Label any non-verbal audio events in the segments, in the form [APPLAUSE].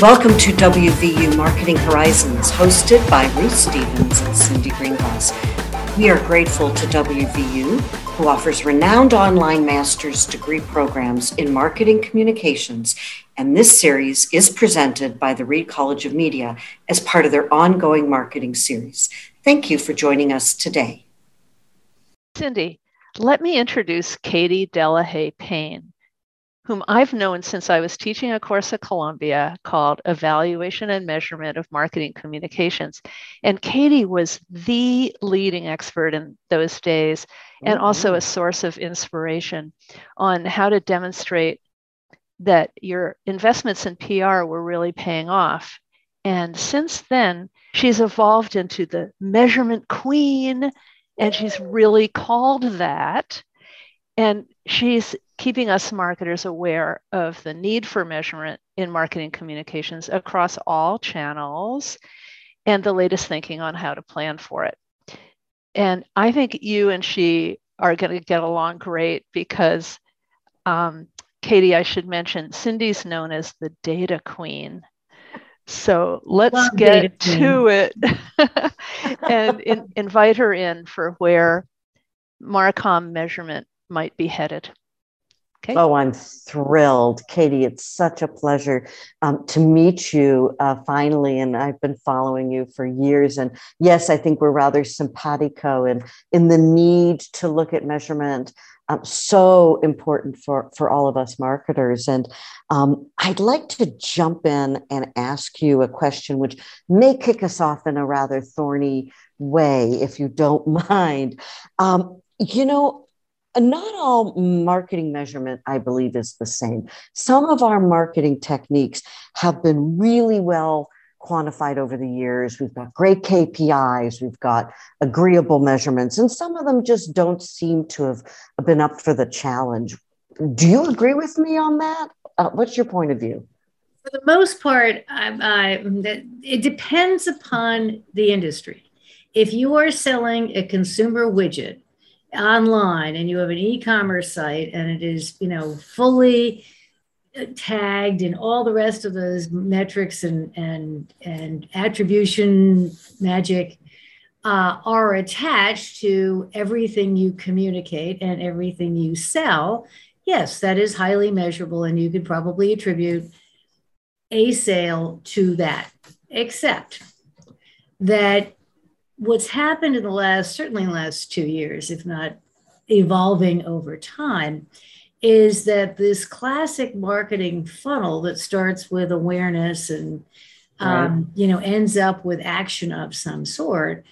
Welcome to WVU Marketing Horizons, hosted by Ruth Stevens and Cindy Greengrass. We are grateful to WVU, who offers renowned online master's degree programs in marketing communications, and this series is presented by the Reed College of Media as part of their ongoing marketing series. Thank you for joining us today. Cindy, let me introduce Katie Delahaye Paine whom I've known since I was teaching a course at Columbia called Evaluation and Measurement of Marketing Communications. And Katie was the leading expert in those days and oh, also a source of inspiration on how to demonstrate that your investments in PR were really paying off. And since then, she's evolved into the measurement queen, and she's really called that. And she's keeping us marketers aware of the need for measurement in marketing communications across all channels and the latest thinking on how to plan for it. And I think you and she are going to get along great because, um, Katie, I should mention, Cindy's known as the data queen. So let's Love get to it [LAUGHS] and in, invite her in for where Marcom measurement might be headed. Okay. Oh, I'm thrilled. Katie, it's such a pleasure um, to meet you uh, finally. And I've been following you for years. And yes, I think we're rather simpatico and in the need to look at measurement. Um, so important for, for all of us marketers. And um, I'd like to jump in and ask you a question which may kick us off in a rather thorny way, if you don't [LAUGHS] mind. Um, you know, not all marketing measurement, I believe, is the same. Some of our marketing techniques have been really well quantified over the years. We've got great KPIs, we've got agreeable measurements, and some of them just don't seem to have been up for the challenge. Do you agree with me on that? Uh, what's your point of view? For the most part, I, I, it depends upon the industry. If you are selling a consumer widget, online and you have an e-commerce site and it is you know fully tagged and all the rest of those metrics and and and attribution magic uh, are attached to everything you communicate and everything you sell. Yes that is highly measurable and you could probably attribute a sale to that except that what's happened in the last, certainly in the last two years, if not evolving over time, is that this classic marketing funnel that starts with awareness and right. um, you know ends up with action of some sort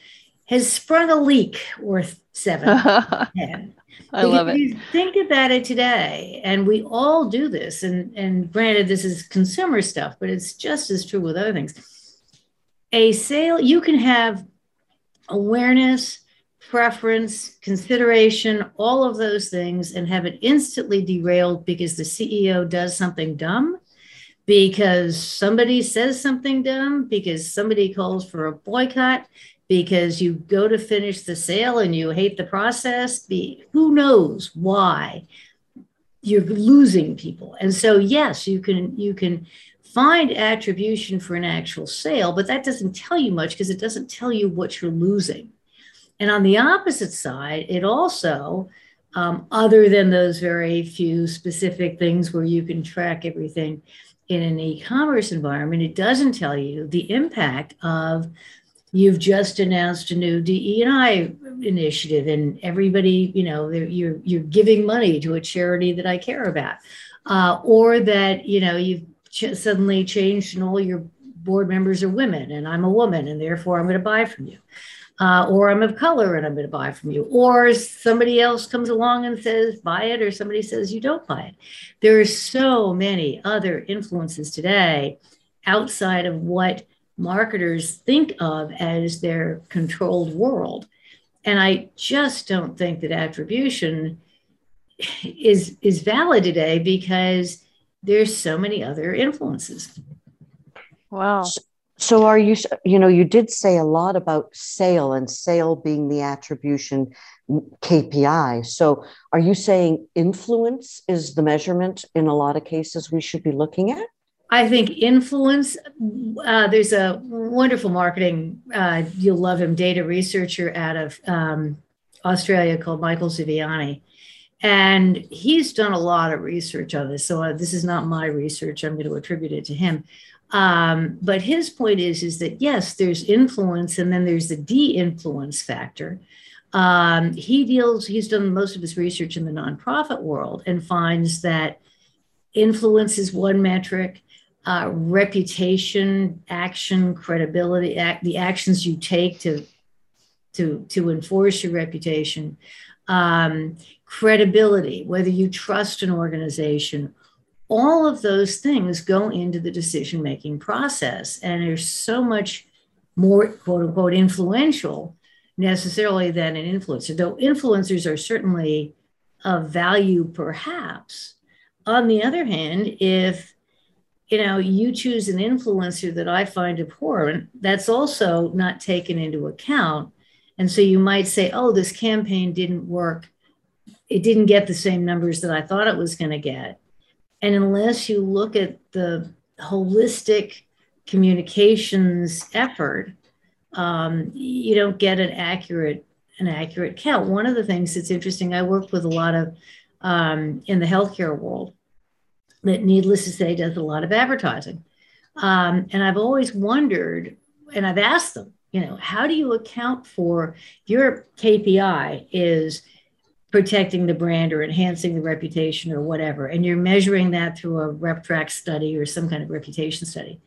has sprung a leak worth seven. [LAUGHS] I love it. Think about it today, and we all do this. And and granted, this is consumer stuff, but it's just as true with other things. A sale, you can have awareness, preference, consideration, all of those things, and have it instantly derailed because the CEO does something dumb, because somebody says something dumb, because somebody calls for a boycott, because you go to finish the sale and you hate the process. Be, who knows why? You're losing people. And so, yes, you can you can find attribution for an actual sale, but that doesn't tell you much because it doesn't tell you what you're losing. And on the opposite side, it also, um, other than those very few specific things where you can track everything in an e commerce environment, it doesn't tell you the impact of you've just announced a new DE&I initiative and everybody, you know, you're, you're giving money to a charity that I care about. Uh, or that, you know, you've ch- suddenly changed and all your board members are women and I'm a woman and therefore I'm going to buy from you. Uh, or I'm of color and I'm going to buy from you. Or somebody else comes along and says, buy it, or somebody says, you don't buy it. There are so many other influences today outside of what marketers think of as their controlled world. And I just don't think that attribution is, is valid today because there's so many other influences. Wow. So are you you know you did say a lot about sale and sale being the attribution KPI. So are you saying influence is the measurement in a lot of cases we should be looking at? I think influence. Uh, there's a wonderful marketing. Uh, you'll love him. Data researcher out of um, Australia called Michael Ziviani, and he's done a lot of research on this. So uh, this is not my research. I'm going to attribute it to him. Um, but his point is is that yes, there's influence, and then there's the de-influence factor. Um, he deals. He's done most of his research in the nonprofit world and finds that influence is one metric uh, reputation, action, credibility, act, the actions you take to to to enforce your reputation, um, credibility, whether you trust an organization, all of those things go into the decision making process, and there's so much more quote unquote influential necessarily than an influencer. Though influencers are certainly of value, perhaps. On the other hand, if you know, you choose an influencer that I find abhorrent, that's also not taken into account. And so you might say, oh, this campaign didn't work. It didn't get the same numbers that I thought it was going to get. And unless you look at the holistic communications effort, um, you don't get an accurate an accurate count. One of the things that's interesting, I work with a lot of um, in the healthcare world, that, needless to say, does a lot of advertising. Um, and I've always wondered, and I've asked them, you know, how do you account for your KPI is protecting the brand or enhancing the reputation or whatever, and you're measuring that through a RepTrak study or some kind of reputation study.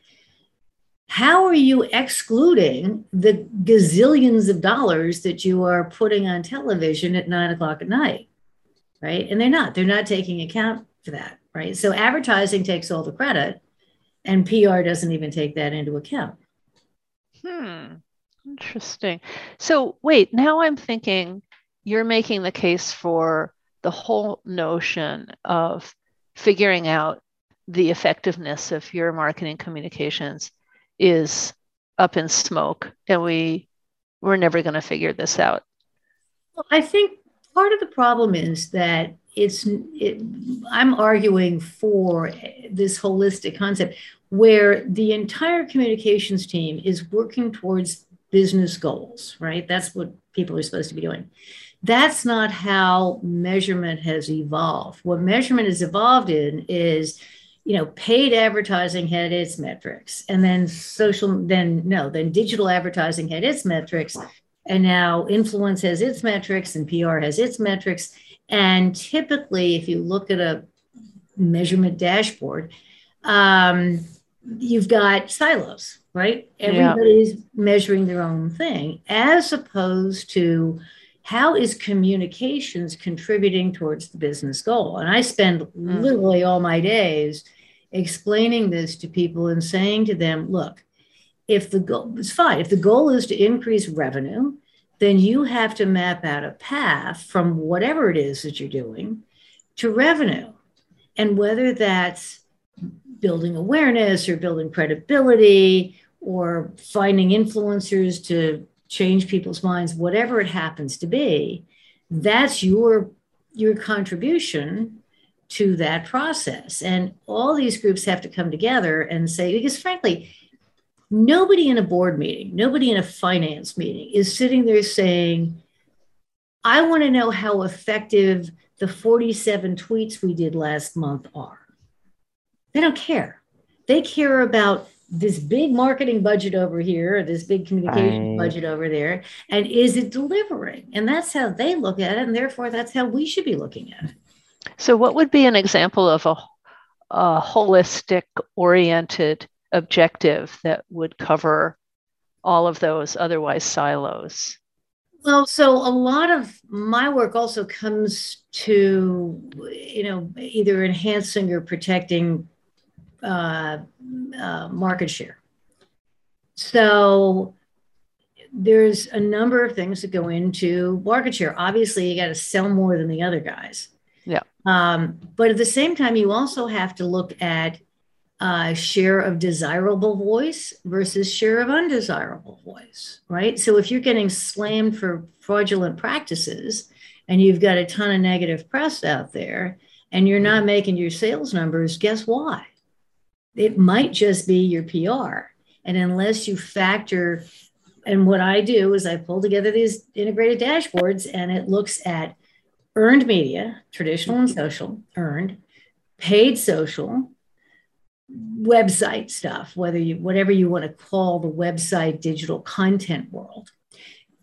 How are you excluding the gazillions of dollars that you are putting on television at nine o'clock at night? Right. And they're not, they're not taking account for that right? So advertising takes all the credit, and PR doesn't even take that into account. Hmm. Interesting. So wait, now I'm thinking you're making the case for the whole notion of figuring out the effectiveness of your marketing communications is up in smoke and we we're never going to figure this out well, i think part of the problem is that it's it, i'm arguing for this holistic concept where the entire communications team is working towards business goals right? That's what people are supposed to be doing. That's not how measurement has evolved. What measurement has evolved in is you know paid advertising had its metrics and then social then no then digital advertising had its metrics and now influence has its metrics and pr has its metrics. And typically, if you look at a measurement dashboard, um, you've got silos, right? Everybody's yeah. measuring their own thing, as opposed to how is communications contributing towards the business goal? And I spend mm. literally all my days explaining this to people and saying to them, look, if the goal is fine, if the goal is to increase revenue, then you have to map out a path from whatever it is that you're doing to revenue. And whether that's building awareness or building credibility or finding influencers to change people's minds, whatever it happens to be, that's your your contribution to that process. And all these groups have to come together and say, because frankly, nobody in a board meeting, nobody in a finance meeting is sitting there saying, I want to know how effective the 47 tweets we did last month are. They don't care. They care about this big marketing budget over here, or this big communication right. budget over there, and is it delivering? And that's how they look at it, and therefore that's how we should be looking at it. So, what would be an example of a, a holistic oriented objective that would cover all of those otherwise silos? Well, so a lot of my work also comes to, you know, either enhancing or protecting uh, uh, market share. So there's a number of things that go into market share. Obviously, you got to sell more than the other guys. Yeah. Um, but at the same time, you also have to look at uh, share of desirable voice versus share of undesirable voice, right? So if you're getting slammed for fraudulent practices and you've got a ton of negative press out there and you're not making your sales numbers, guess why? It might just be your PR. And unless you factor, and what I do is I pull together these integrated dashboards and it looks at earned media, traditional and social, earned, paid social, website stuff, whether you whatever you want to call the website digital content world,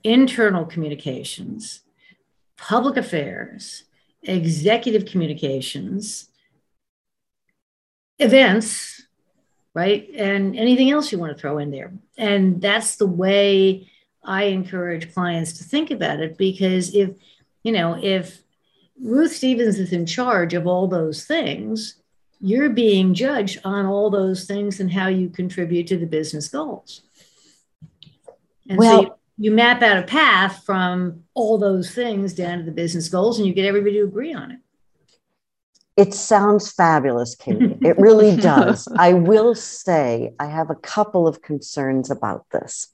internal communications, public affairs, executive communications, events, right? And anything else you want to throw in there. And that's the way I encourage clients to think about it because if, you know, if Ruth Stevens is in charge of all those things, you're being judged on all those things and how you contribute to the business goals. And well, so you, you map out a path from all those things down to the business goals and you get everybody to agree on it. It sounds fabulous, Katie. [LAUGHS] It really does. I will say I have a couple of concerns about this.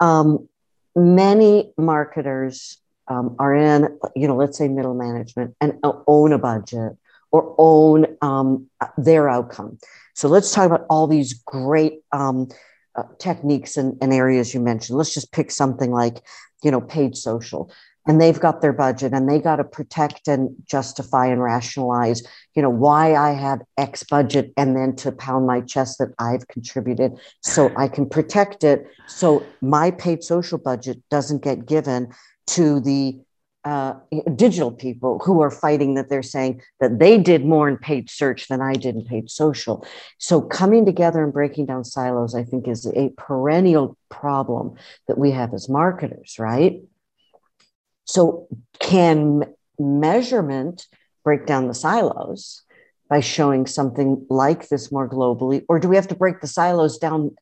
Um, many marketers um, are in, you know, let's say middle management and own a budget or own um, their outcome. So let's talk about all these great um, uh, techniques and, and, areas you mentioned. Let's just pick something like, you know, paid social. And they've got their budget and they got to protect and justify and rationalize, you know, why I have X budget and then to pound my chest that I've contributed so I can protect it. So my paid social budget doesn't get given to the uh, digital people who are fighting that they're saying that they did more in paid search than I did in paid social. So coming together and breaking down silos, I think, is a perennial problem that we have as marketers, right? So can measurement break down the silos by showing something like this more globally, or do we have to break the silos down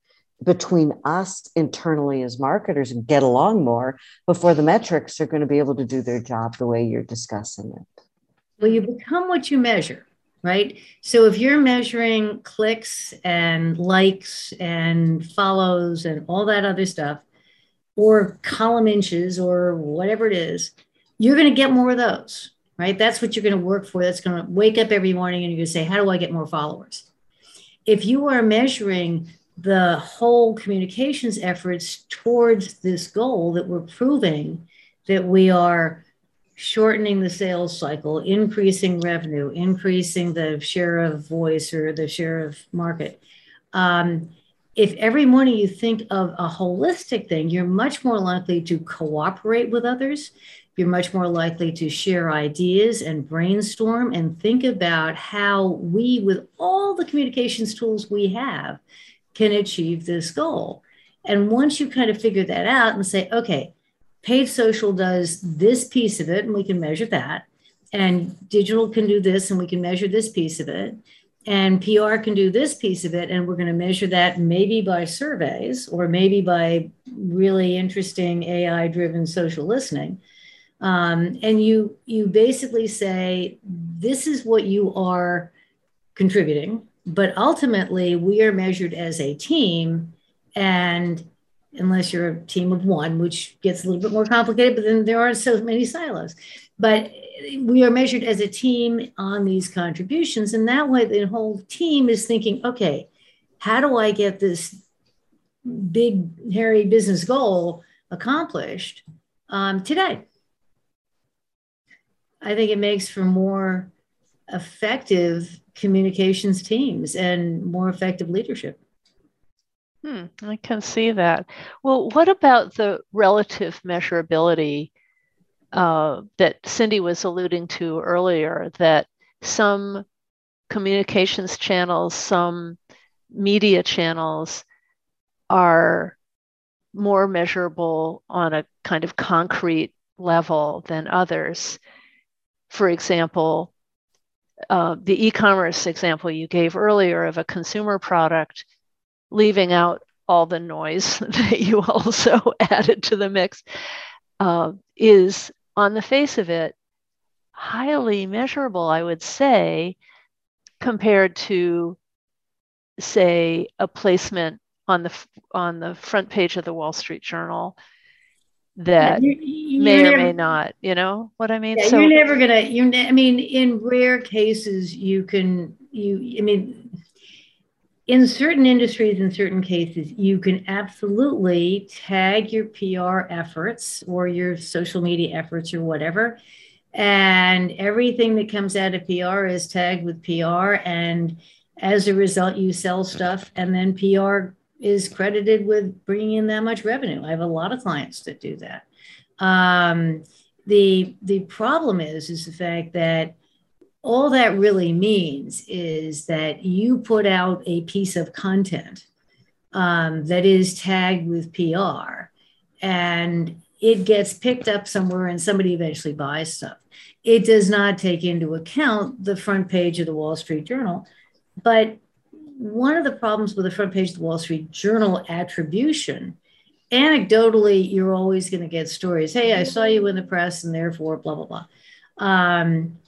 between us internally as marketers and get along more before the metrics are going to be able to do their job the way you're discussing it. Well, you become what you measure, right? So if you're measuring clicks and likes and follows and all that other stuff, or column inches or whatever it is, you're going to get more of those, right? That's what you're going to work for. That's going to wake up every morning and you're going to say, How do I get more followers? If you are measuring the whole communications efforts towards this goal that we're proving that we are shortening the sales cycle, increasing revenue, increasing the share of voice or the share of market. Um, if every morning you think of a holistic thing, you're much more likely to cooperate with others. You're much more likely to share ideas and brainstorm and think about how we, with all the communications tools we have, can achieve this goal. And once you kind of figure that out and say, okay, paid social does this piece of it, and we can measure that, and digital can do this, and we can measure this piece of it, and PR can do this piece of it, and we're going to measure that maybe by surveys or maybe by really interesting AI driven social listening. Um, and you you basically say this is what you are contributing but ultimately we are measured as a team and unless you're a team of one which gets a little bit more complicated but then there aren't so many silos but we are measured as a team on these contributions and that way the whole team is thinking okay how do i get this big hairy business goal accomplished um, today i think it makes for more effective communications teams and more effective leadership. Hmm, I can see that. Well, what about the relative measurability uh, that Cindy was alluding to earlier? That some communications channels, some media channels are more measurable on a kind of concrete level than others. For example, uh, the e-commerce example you gave earlier of a consumer product, leaving out all the noise [LAUGHS] that you also [LAUGHS] added to the mix, uh, is on the face of it highly measurable, I would say, compared to, say, a placement on the on the front page of the Wall Street Journal that yeah, you, may never, or may not you know what i mean? Yeah, so you're never gonna you're ne- i mean in rare cases you can you i mean in certain industries, in certain cases, you can absolutely tag your PR efforts or your social media efforts or whatever. And everything that comes out of PR is tagged with PR. And as a result, you sell stuff, and then PR is credited with bringing in that much revenue. I have a lot of clients that do that. Um, the the problem is is the fact that all that really means is that you put out a piece of content um, that is tagged with PR and it gets picked up somewhere and somebody eventually buys stuff. It does not take into account the front page of the Wall Street Journal. But one of the problems with the front page of the Wall Street Journal attribution, anecdotally, you're always going to get stories. Hey, I saw you in the press and therefore, blah, blah, blah. Um,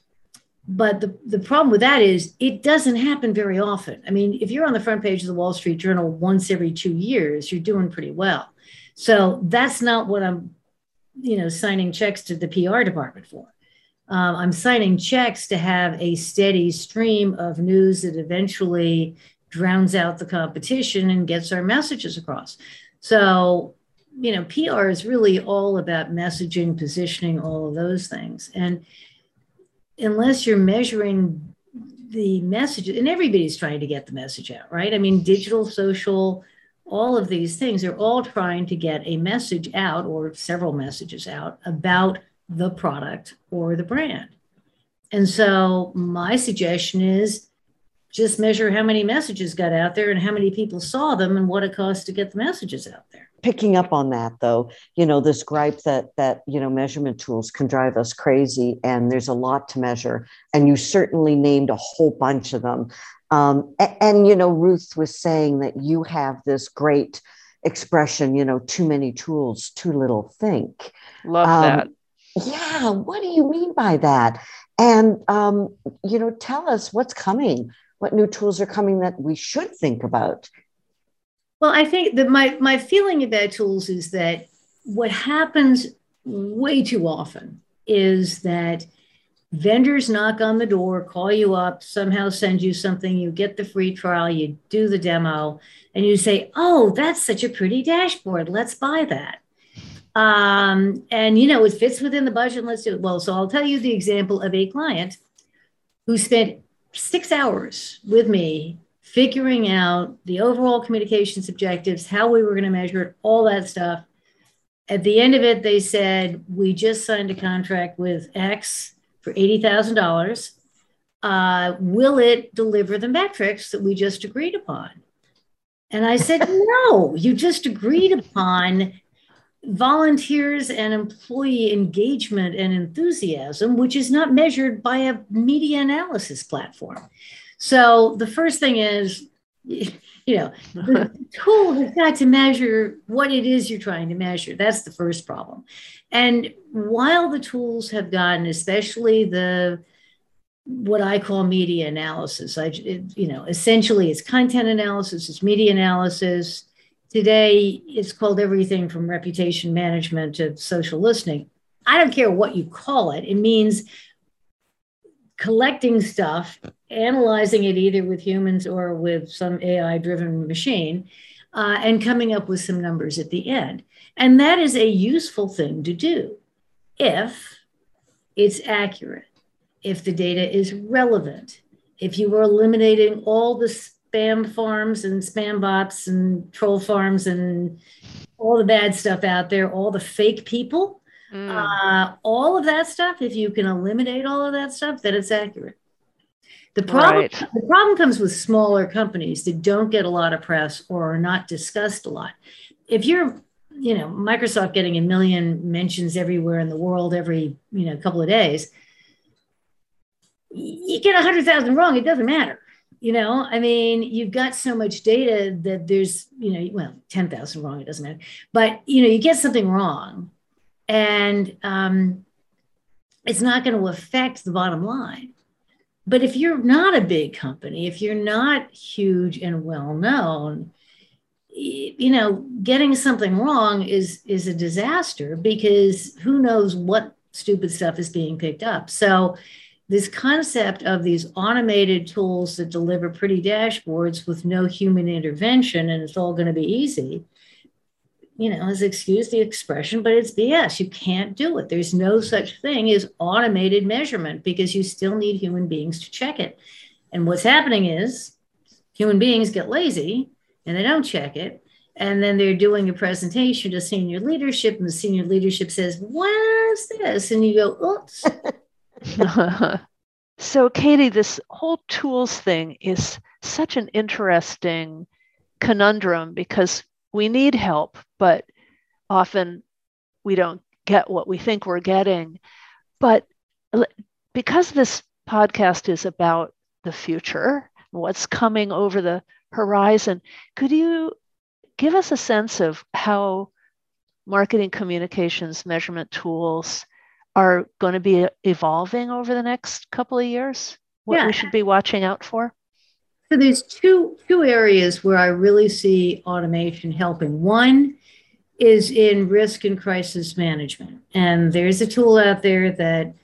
but the, the problem with that is it doesn't happen very often. I mean, if you're on the front page of the Wall Street Journal once every two years, you're doing pretty well. So that's not what I'm, you know, signing checks to the PR department for. Um, I'm signing checks to have a steady stream of news that eventually drowns out the competition and gets our messages across. So, you know, PR is really all about messaging, positioning, all of those things. And unless you're measuring the message, and everybody's trying to get the message out, right? I mean, digital, social, all of these things are all trying to get a message out or several messages out about the product or the brand. And so my suggestion is just measure how many messages got out there and how many people saw them and what it costs to get the messages out there. Picking up on that though you know this gripe that that you know measurement tools can drive us crazy and there's a lot to measure. And you certainly named a whole bunch of them. Um, and, and, you know ruth was saying that you have this great expression you know too many tools too little think. Love um, that. yeah what do you mean by that? And um, you know tell us what's coming what new tools are coming that we should think about well, I think that my my feeling about tools is that what happens way too often is that vendors knock on the door, call you up, somehow send you something, you get the free trial, you do the demo, and you say, "Oh, that's such a pretty dashboard. Let's buy that." Um, and you know, it fits within the budget. Let's do it. Well, so I'll tell you the example of a client who spent six hours with me figuring out the overall communications objectives, how we were going to measure it, all that stuff. At the end of it, they said, We just signed a contract with X for $80,000. Uh, will it deliver the metrics that we just agreed upon? And I said, [LAUGHS] No, you just agreed upon volunteers and employee engagement and enthusiasm, which is not measured by a media analysis platform. So the first thing is, you know, the [LAUGHS] tool has got to measure what it is you're trying to measure. That's the first problem. And while the tools have gotten, especially the what I call media analysis, I, it, you know, essentially it's content analysis, it's media analysis. Today, it's called everything from reputation management to social listening. I don't care what you call it. It means collecting stuff, analyzing it either with humans or with some AI driven machine, uh, and coming up with some numbers at the end. And that is a useful thing to do if it's accurate, if the data is relevant, if you are eliminating all the spam farms and spam bots and troll farms and all the bad stuff out there, all the fake people Mm. Uh, all of that stuff, if you can eliminate all of that stuff, then it's accurate. The problem, right. the problem comes with smaller companies that don't get a lot of press or are not discussed a lot. If you're, you know, Microsoft getting a million mentions everywhere in the world every, you know, couple of days, you get a hundred thousand wrong, it doesn't matter. You know, I mean, you've got so much data that there's, you know, well, 10,000 wrong, it doesn't matter. But, you know, you get something wrong and um, it's not going to affect the bottom line. But if you're not a big company, if you're not huge and well known, you know, getting something wrong is is a disaster because who knows what stupid stuff is being picked up. So this concept of these automated tools that deliver pretty dashboards with no human intervention and it's all going to be easy you know is excuse the expression but it's bs you can't do it. There's no such thing as automated measurement because you still need human beings to check it. And what's happening is human beings get lazy and they don't check it. And then they're doing a presentation to senior leadership and the senior leadership says what's this? And you go oops [LAUGHS] [LAUGHS] so, Katie, this whole tools thing is such an interesting conundrum because we need help, but often we don't get what we think we're getting. But because this podcast is about the future, what's coming over the horizon, could you give us a sense of how marketing communications measurement tools are going to be evolving over the next couple of years? What yeah. we should be watching out for? So there's two two areas where I really see automation helping. One is in risk and crisis management, and there's a tool out there that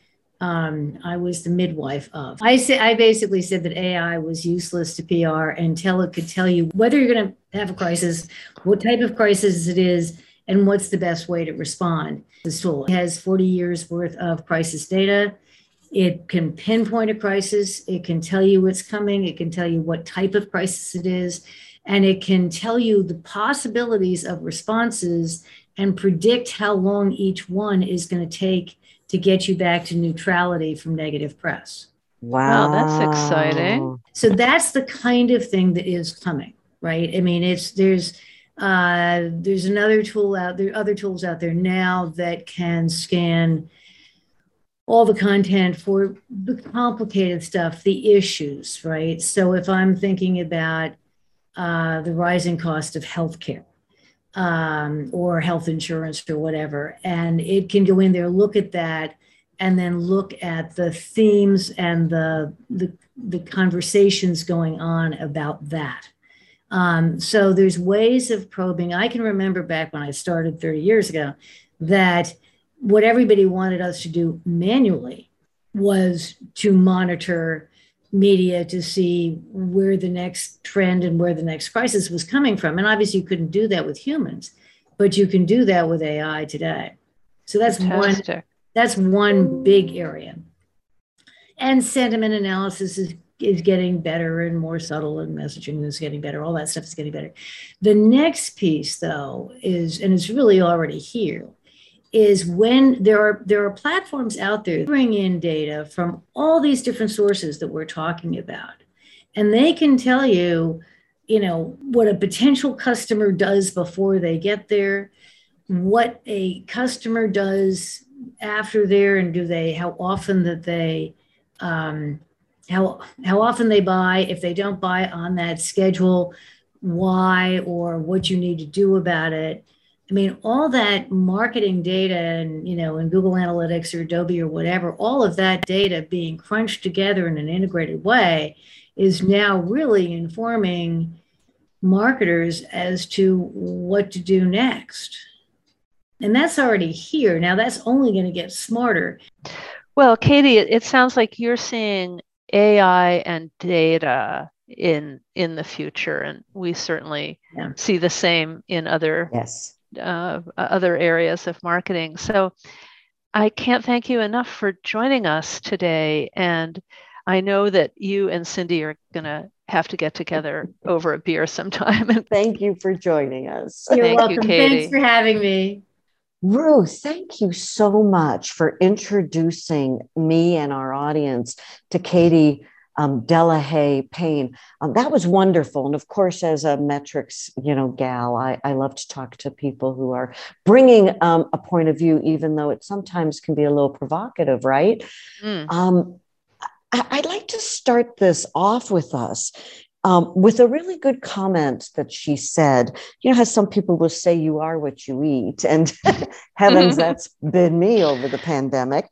um, I was the midwife of. I say I basically said that AI was useless to PR until it could tell you whether you're going to have a crisis, what type of crisis it is, and what's the best way to respond. This tool has 40 years worth of crisis data. It can pinpoint a crisis. It can tell you what's coming. It can tell you what type of crisis it is. And it can tell you the possibilities of responses and predict how long each one is going to take to get you back to neutrality from negative press. Wow, that's exciting. So that's the kind of thing that is coming, right? I mean, it's there's uh, there's another tool out there, other tools out there now that can scan all the content for the complicated stuff, the issues, right? So if I'm thinking about uh, the rising cost of healthcare um, or health insurance or whatever, and it can go in there, look at that, and then look at the themes and the the, the conversations going on about that um, so there's ways of probing. I can remember back when I started 30 years ago that what everybody wanted us to do manually was to monitor media to see where the next trend and where the next crisis was coming from. And obviously, you couldn't do that with humans, but you can do that with AI today. So that's Fantastic. one. That's one big area. And sentiment analysis is is getting better and more subtle and messaging is getting better all that stuff is getting better. The next piece though is and it's really already here is when there are there are platforms out there bring in data from all these different sources that we're talking about. And they can tell you you know what a potential customer does before they get there what a customer does after there and do they how often that they um, how how often they buy, if they don't buy on that schedule, why or what you need to do about it. I mean, all that marketing data and you know, in Google Analytics or Adobe or whatever, all of that data being crunched together in an integrated way is now really informing marketers as to what to do next. And that's already here. Now that's only going to get smarter. Well, Katie, it, sounds like you're seeing AI and data in in the future, and we certainly yeah. see the same in other yes uh, other areas of marketing. So I can't thank you enough for joining us today, and I know that you and Cindy are going to have to get together over a beer sometime. [LAUGHS] thank you for joining us. You're thank welcome. You, Thanks for having me. Ruth, thank you so much for introducing me and our audience to Katie um, Delahaye Paine. Um, that was wonderful. And of course, as a metrics, you know, gal, I, I love to talk to people who are bringing um, a point of view, even though it sometimes can be a little provocative, right? Mm. Um, I, I'd like to start this off with us um, with a really good comment that she said. You know, how some people will say, You are what you eat. And [LAUGHS] heavens, that's been me over the pandemic.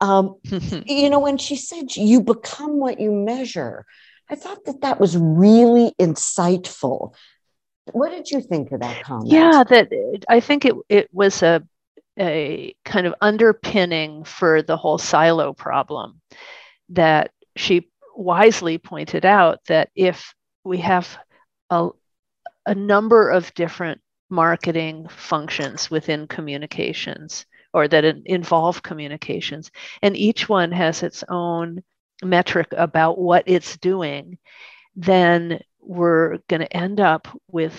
Um, [LAUGHS] you know, when she said, You become what you measure, I thought that that was really insightful. What did you think of that comment? Yeah, that I think it, it was a, a kind of underpinning for the whole silo problem that she wisely pointed out that if we have a, a number of different marketing functions within communications or that involve communications, and each one has its own metric about what it's doing, then we're going to end up with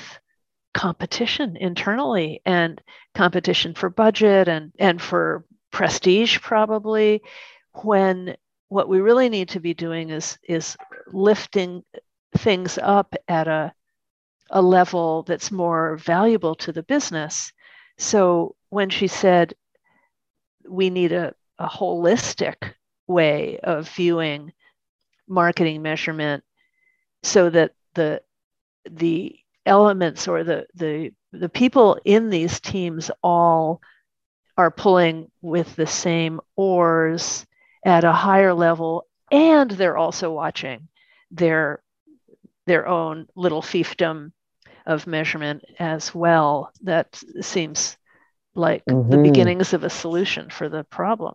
competition internally and competition for budget and, and for prestige probably when what we really need to be doing is is lifting things up at a a level that's more valuable to the business. So when she said we need a, a holistic way of viewing marketing measurement so that the the elements or the the the people in these teams all are pulling with the same oars at a higher level and they're also watching their their own little fiefdom of measurement as well that seems like mm-hmm. the beginnings of a solution for the problem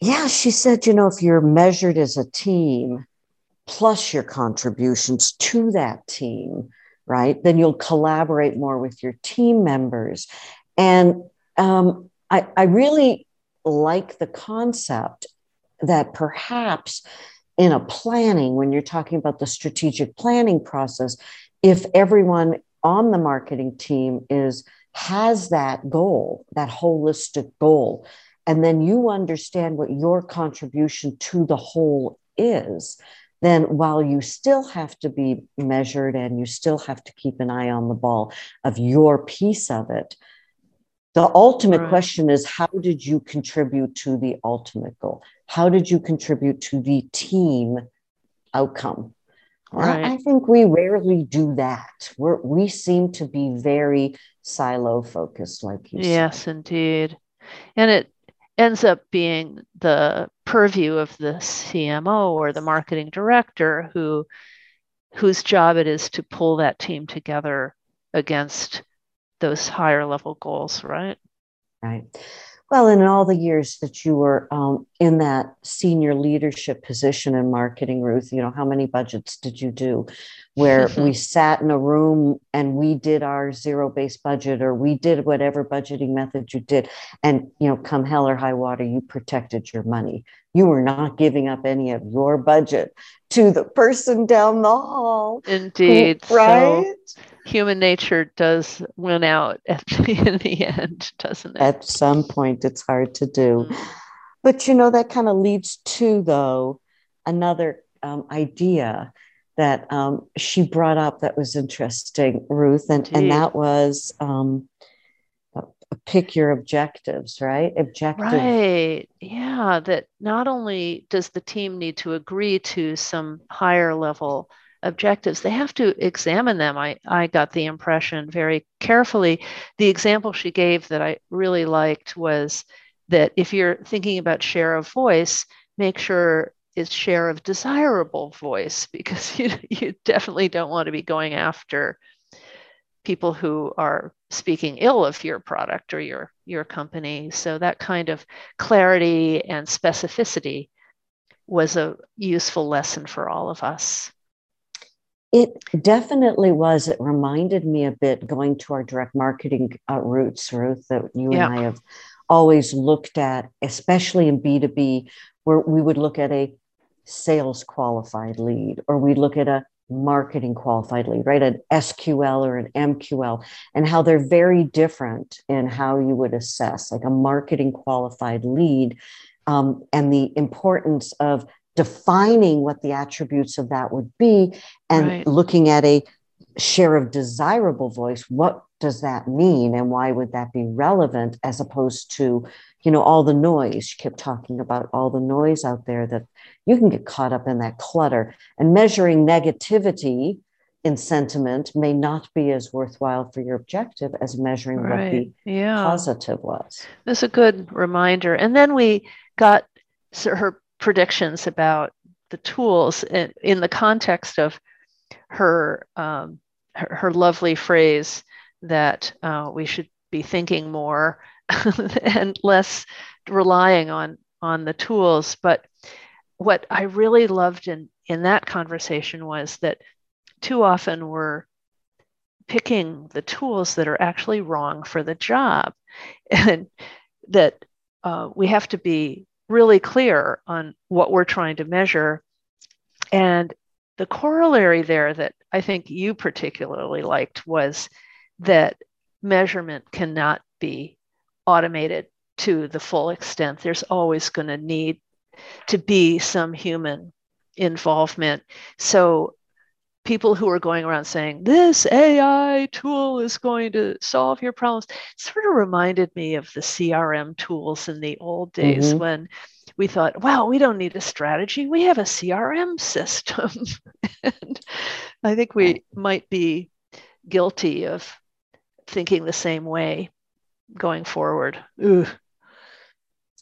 yeah she said you know if you're measured as a team plus your contributions to that team right? Then you'll collaborate more with your team members. And um, I, I really like the concept that perhaps in a planning, when you're talking about the strategic planning process, if everyone on the marketing team is has that goal, that holistic goal, and then you understand what your contribution to the whole is, then while you still have to be measured and you still have to keep an eye on the ball of your piece of it, the ultimate right. question is how did you contribute to the ultimate goal? How did you contribute to the team outcome? Right. I, think we rarely do that. We're, we seem to be very silo focused, like you yes, said. Yes, indeed. And it ends up being the purview of the CMO or the marketing director who whose job it is to pull that team together against those higher level goals, right? Right. Well, in all the years that you were um, in that senior leadership position in marketing, Ruth, you know, how many budgets did you do where [LAUGHS] we sat in a room and we did our zero based budget or we did whatever budgeting method you did? And, you know, come hell or high water, you protected your money. You were not giving up any of your budget to the person down the hall. Indeed. Right? So human nature does win out [LAUGHS] at the, in the end, doesn't it? At some point, it's hard to do. Mm. But you know, that kind of leads to, though, another um, idea that um, she brought up that was interesting, Ruth, and, and that was um, pick your objectives, right? Objective. Right. Yeah. That not only does the team need to agree to some higher level objectives. They have to examine them. I i got the impression very carefully. The example she gave that i really liked was that if you're thinking about share of voice make sure it's share of desirable voice [LAUGHS] because you, you definitely don't want to be going after people who are speaking ill of your product or your your company. So that kind of clarity and specificity was a useful lesson for all of us it definitely was. It reminded me a bit going to our direct marketing uh, roots, Ruth, that you yeah. and I have always looked at, especially in B2B, where we would look at a sales qualified lead or we'd look at a marketing qualified lead, right? An SQL or an MQL, and how they're very different in how you would assess, like a marketing qualified lead, um, and the importance of defining what the attributes of that would be and right. looking at a share of desirable voice what does that mean and why would that be relevant as opposed to you know all the noise you kept talking about all the noise out there that you can get caught up in that clutter and measuring negativity in sentiment may not be as worthwhile for your objective as measuring right. what the yeah. positive was that's a good reminder and then we got her predictions about the tools in, in the context of her, um, her, her lovely phrase that uh, we should be thinking more [LAUGHS] and less relying on on the tools but what I really loved in, in that conversation was that too often we're picking the tools that are actually wrong for the job. [LAUGHS] And that uh, we have to be really clear on what we're trying to measure. And the corollary there that I think you particularly liked was that measurement cannot be automated to the full extent. There's always going to need to be some human involvement. So people who are going around saying this AI tool is going to solve your problems sort of reminded me of the CRM tools in the old days mm-hmm. when we thought, wow, we don't need a strategy. We have a CRM system. [LAUGHS] and I think we might be guilty of thinking the same way going forward. Ooh.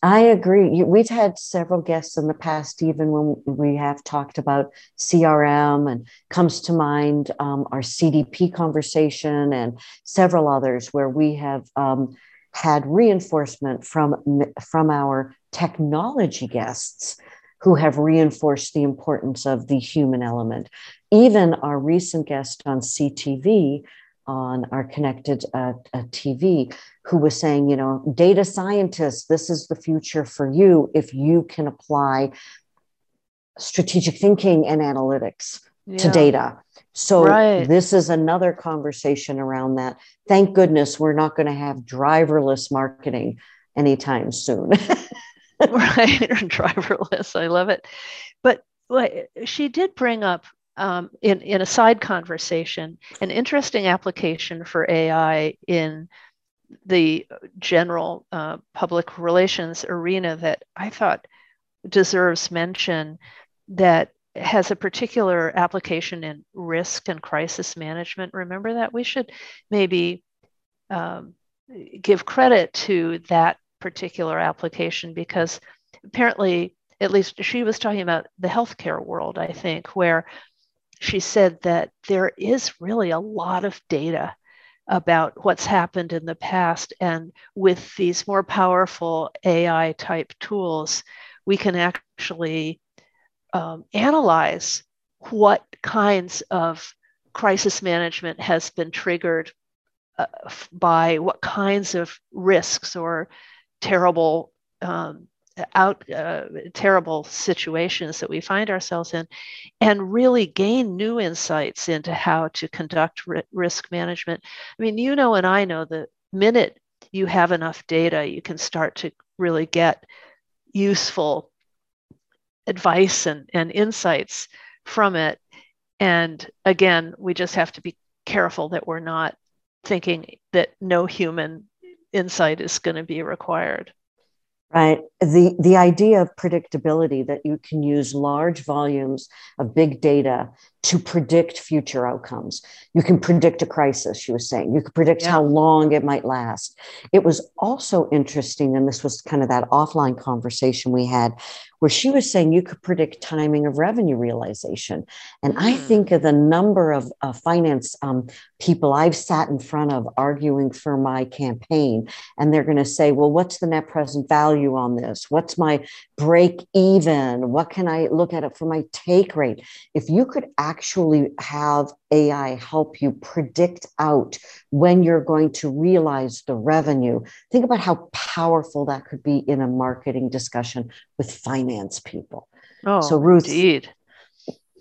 I agree. We've had several guests in the past, even when we have talked about CRM, and comes to mind um, our CDP conversation and several others where we have um, had reinforcement from from our technology guests who have reinforced the importance of the human element. Even our recent guest on CTV on our connected uh, uh, TV who was saying, you know, data scientists, this is the future for you if you can apply strategic thinking and analytics yeah. to data. So right. this is another conversation around that. Thank goodness we're not going to have driverless marketing anytime soon. [LAUGHS] right, [LAUGHS] driverless. I love it. But well, she did bring up um, in, in a side conversation an interesting application for AI in the general uh, public relations arena that I thought deserves mention that has a particular application in risk and crisis management. Remember that we should maybe um, give credit to that particular application because apparently, at least she was talking about the healthcare world, I think, where she said that there is really a lot of data about what's happened in the past. And with these more powerful AI type tools, we can actually um, analyze what kinds of crisis management has been triggered uh, by what kinds of risks or terrible um, out uh, terrible situations that we find ourselves in and really gain new insights into how to conduct risk management. I mean you know and i know the minute you have enough data you can start to really get useful advice and, and insights from it. And again we just have to be careful that we're not thinking that no human insight is going to be required right? The the idea of predictability that you can use large volumes of big data to predict future outcomes you can predict a crisis she was saying you could predict yeah. how long it might last it was also interesting and this was kind of that offline conversation we had where she was saying you could predict timing of revenue realization. And mm. I think of the number of uh, finance um, people I've sat in front of arguing for my campaign, and they're going to say, Well, what's the net present value on this? What's my break even? What can I look at it for my take rate? If you could actually have AI help you predict out when you're going to realize the revenue. Think about how powerful that could be in a marketing discussion with finance people. Oh, so Ruth, indeed.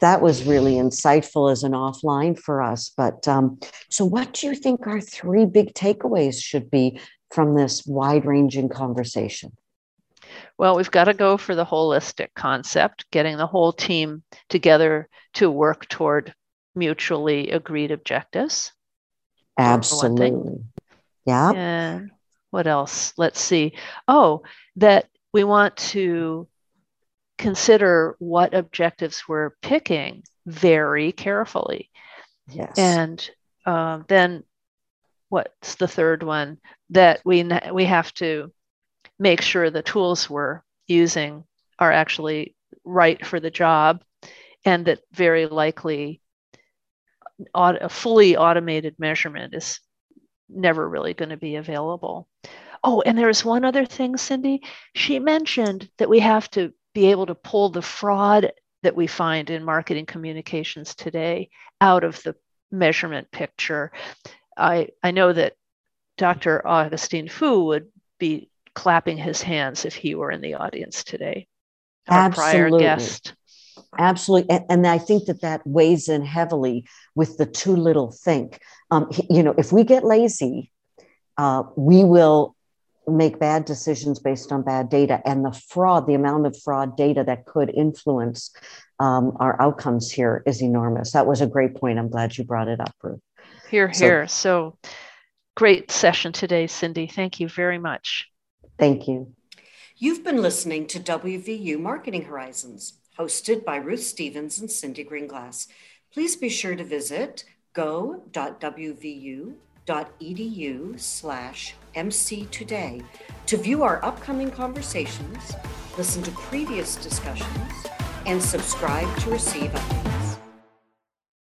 That was really insightful as an offline for us. But um, so, what do you think our three big takeaways should be from this wide ranging conversation? Well, we've got to go for the holistic concept, getting the whole team together to work toward mutually agreed objectives. Absolutely. Yeah. And what else? Let's see. Oh, that we want to consider what objectives we're picking very carefully. Yes. And uh, then what's the third one? That we we have to make sure the tools we're using are actually right for the job, and that very likely a fully automated measurement is never really going to be available. Oh, and there's one other thing, Cindy. She mentioned that we have to be able to pull the fraud that we find in marketing communications today out of the measurement picture. I, I know that Dr. Augustine Fou would be clapping his hands if he were in the audience today. Our Absolutely. prior guest. Absolutely. And, and, I think that that weighs in heavily with the too little think. Um, you know, if we get lazy, uh, we will make bad decisions based on bad data. And the fraud, the amount of fraud data that could influence um, our outcomes here is enormous. That was a great point. I'm glad you brought it up, Ruth. Hear, hear. So, so great session today, Cindy. Thank you very much. Thank you. You've been listening to WVU Marketing Horizons, hosted by Ruth Stevens and Cindy Greenglass. Please be sure to visit go.wvu.edu slash MC Today to view our upcoming conversations, listen to previous discussions, and subscribe to receive updates.